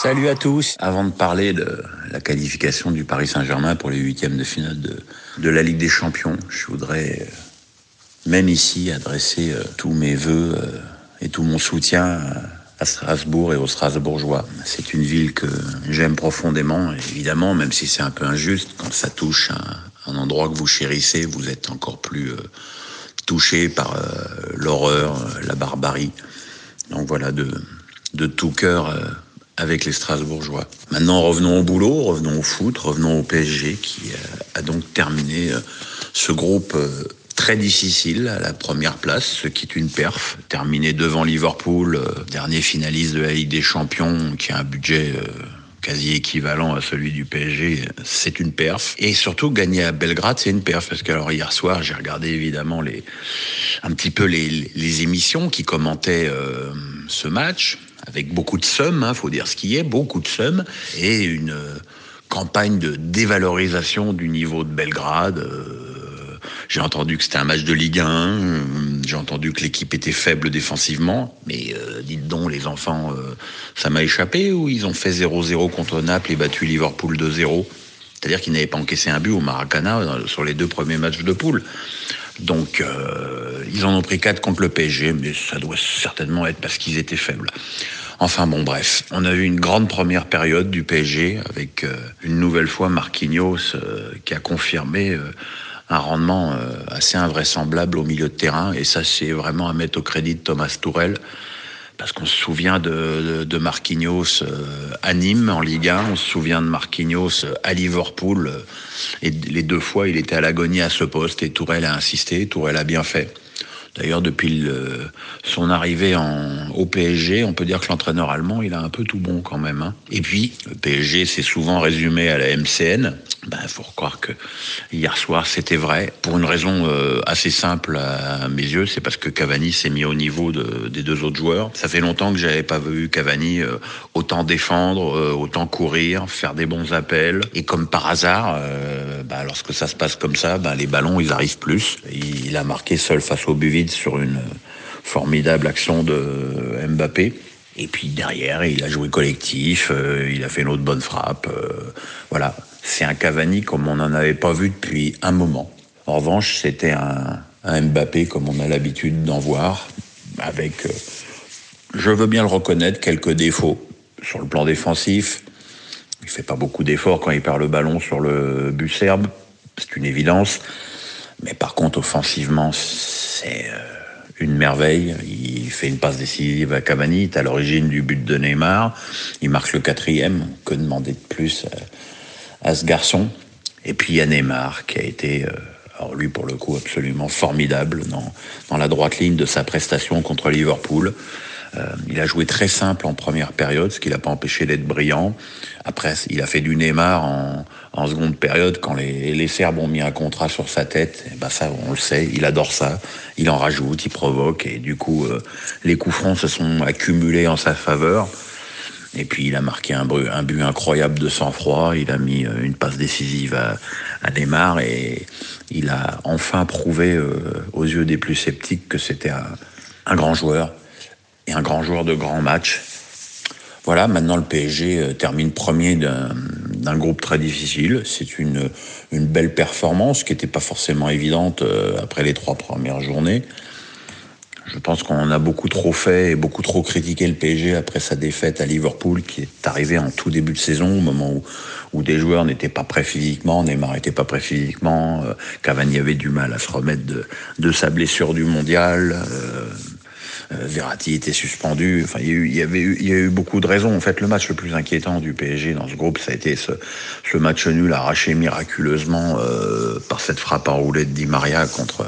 Salut à tous. Avant de parler de la qualification du Paris Saint-Germain pour les huitièmes de finale de, la Ligue des Champions, je voudrais euh, même ici adresser euh, tous mes voeux euh, et tout mon soutien à Strasbourg et aux Strasbourgeois. C'est une ville que j'aime profondément, évidemment, même si c'est un peu injuste, quand ça touche un, endroit que vous chérissez, vous êtes encore plus touché par l'horreur, la barbarie. Donc voilà, de tout cœur avec les Strasbourgeois. Maintenant, revenons au boulot, revenons au foot, revenons au PSG qui euh, a donc terminé euh, ce groupe euh, très difficile à la première place, ce qui est une perf. Terminé devant Liverpool, dernier finaliste de la Ligue des Champions, qui a un budget quasi équivalent à celui du PSG, c'est une perf. Et surtout, gagner à Belgrade, c'est une perf. Parce que alors, hier soir, j'ai regardé évidemment les, un petit peu les, émissions qui commentaient ce match avec beaucoup de sommes, il hein, faut dire ce qui est, beaucoup de sommes, et une euh, campagne de dévalorisation du niveau de Belgrade. Euh, j'ai entendu que c'était un match de Ligue 1, euh, j'ai entendu que l'équipe était faible défensivement, mais dites donc les enfants, ça m'a échappé ou ils ont fait 0-0 contre Naples et battu Liverpool 2-0 C'est-à-dire qu'ils n'avaient pas encaissé un but au Maracana sur les deux premiers matchs de poule. Donc, euh, ils en ont pris quatre contre le PSG, mais ça doit certainement être parce qu'ils étaient faibles. Enfin bon, bref, on a eu une grande première période du PSG avec euh, une nouvelle fois Marquinhos euh, qui a confirmé euh, un rendement assez invraisemblable au milieu de terrain. Et ça, c'est vraiment à mettre au crédit de Thomas Tourel parce qu'on se souvient de, de, de Marquinhos euh, à Nîmes en Ligue 1, on se souvient de Marquinhos à Liverpool, et les deux fois il était à l'agonie à ce poste et Tourelle a insisté, Tourelle a bien fait. D'ailleurs, depuis son arrivée en, au PSG, on peut dire que l'entraîneur allemand, il a un peu tout bon quand même. Hein. Et puis, le PSG s'est souvent résumé à la MCN. Il ben, faut croire que hier soir, c'était vrai. Pour une raison euh, assez simple à mes yeux, c'est parce que Cavani s'est mis au niveau de, des deux autres joueurs. Ça fait longtemps que j'avais pas vu Cavani euh, autant défendre, euh, autant courir, faire des bons appels. Et comme par hasard, ben, lorsque ça se passe comme ça, ben, les ballons, ils arrivent plus. Il a marqué seul face au but sur une formidable action de Mbappé. Et puis derrière, il a joué collectif, euh, il a fait une autre bonne frappe. Euh, voilà, c'est un Cavani comme on n'en avait pas vu depuis un moment. En revanche, c'était un, Mbappé comme on a l'habitude d'en voir, avec, euh, je veux bien le reconnaître, quelques défauts sur le plan défensif. Il fait pas beaucoup d'efforts quand il perd le ballon sur le but serbe, c'est une évidence. Mais par contre, offensivement, c'est une merveille. Il fait une passe décisive à Cavani, à l'origine du but de Neymar. Il marque le quatrième. Que demander de plus à, ce garçon? Et puis il y a Neymar qui a été, alors lui pour le coup, absolument formidable dans, dans la droite ligne de sa prestation contre Liverpool. Euh, il a joué très simple en première période, ce qui l'a pas empêché d'être brillant. Après, il a fait du Neymar en, seconde période quand les, Serbes ont mis un contrat sur sa tête. Et ben ça, on le sait, il adore ça. Il en rajoute, il provoque et du coup, euh, les coups francs se sont accumulés en sa faveur. Et puis il a marqué un, but incroyable de sang-froid. Il a mis euh, une passe décisive à, Neymar et il a enfin prouvé aux yeux des plus sceptiques que c'était un grand joueur et un grand joueur de grands matchs. Voilà, maintenant le PSG euh, termine premier d'un groupe très difficile. C'est une, une belle performance qui n'était pas forcément évidente euh, après les trois premières journées. Je pense qu'on a beaucoup trop fait et beaucoup trop critiqué le PSG après sa défaite à Liverpool qui est arrivée en tout début de saison, au moment où, des joueurs n'étaient pas prêts physiquement, Neymar n'était pas prêt physiquement, euh, Cavani avait du mal à se remettre de, sa blessure du mondial. Verratti était suspendu. Enfin, il y, a eu, il y avait eu, il y a eu beaucoup de raisons. En fait, le match le plus inquiétant du PSG dans ce groupe, ça a été ce, ce match nul arraché miraculeusement euh, par cette frappe enroulée de Di Maria contre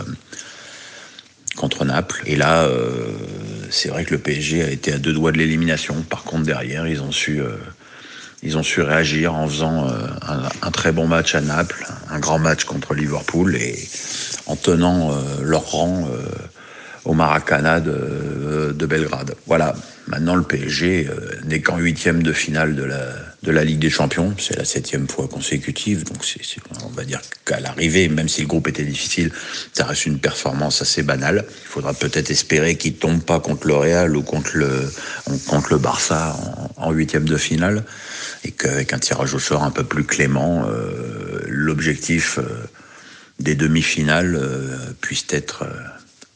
contre Naples. Et là, euh, c'est vrai que le PSG a été à deux doigts de l'élimination. Par contre, derrière, ils ont su euh, ils ont su réagir en faisant euh, un, un, très bon match à Naples, un grand match contre Liverpool et en tenant leur rang au Maracana de, de, Belgrade. Voilà, maintenant le PSG euh, n'est qu'en huitième de finale de la, de la Ligue des Champions. C'est la septième fois consécutive, donc c'est, on va dire qu'à l'arrivée, même si le groupe était difficile, ça reste une performance assez banale. Il faudra peut-être espérer qu'il tombe pas contre le Real ou contre le contre le Barça en huitième de finale, et qu'avec un tirage au sort un peu plus clément, euh, l'objectif euh, des demi-finales euh, puisse être euh,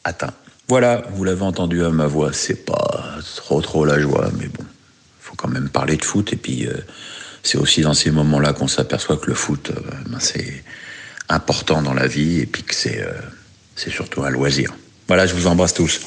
atteint. Voilà, vous l'avez entendu à ma voix, c'est pas trop trop la joie, mais bon, faut quand même parler de foot et puis euh, c'est aussi dans ces moments-là qu'on s'aperçoit que le foot, euh, ben, c'est important dans la vie et puis que c'est euh, c'est surtout un loisir. Voilà, je vous embrasse tous.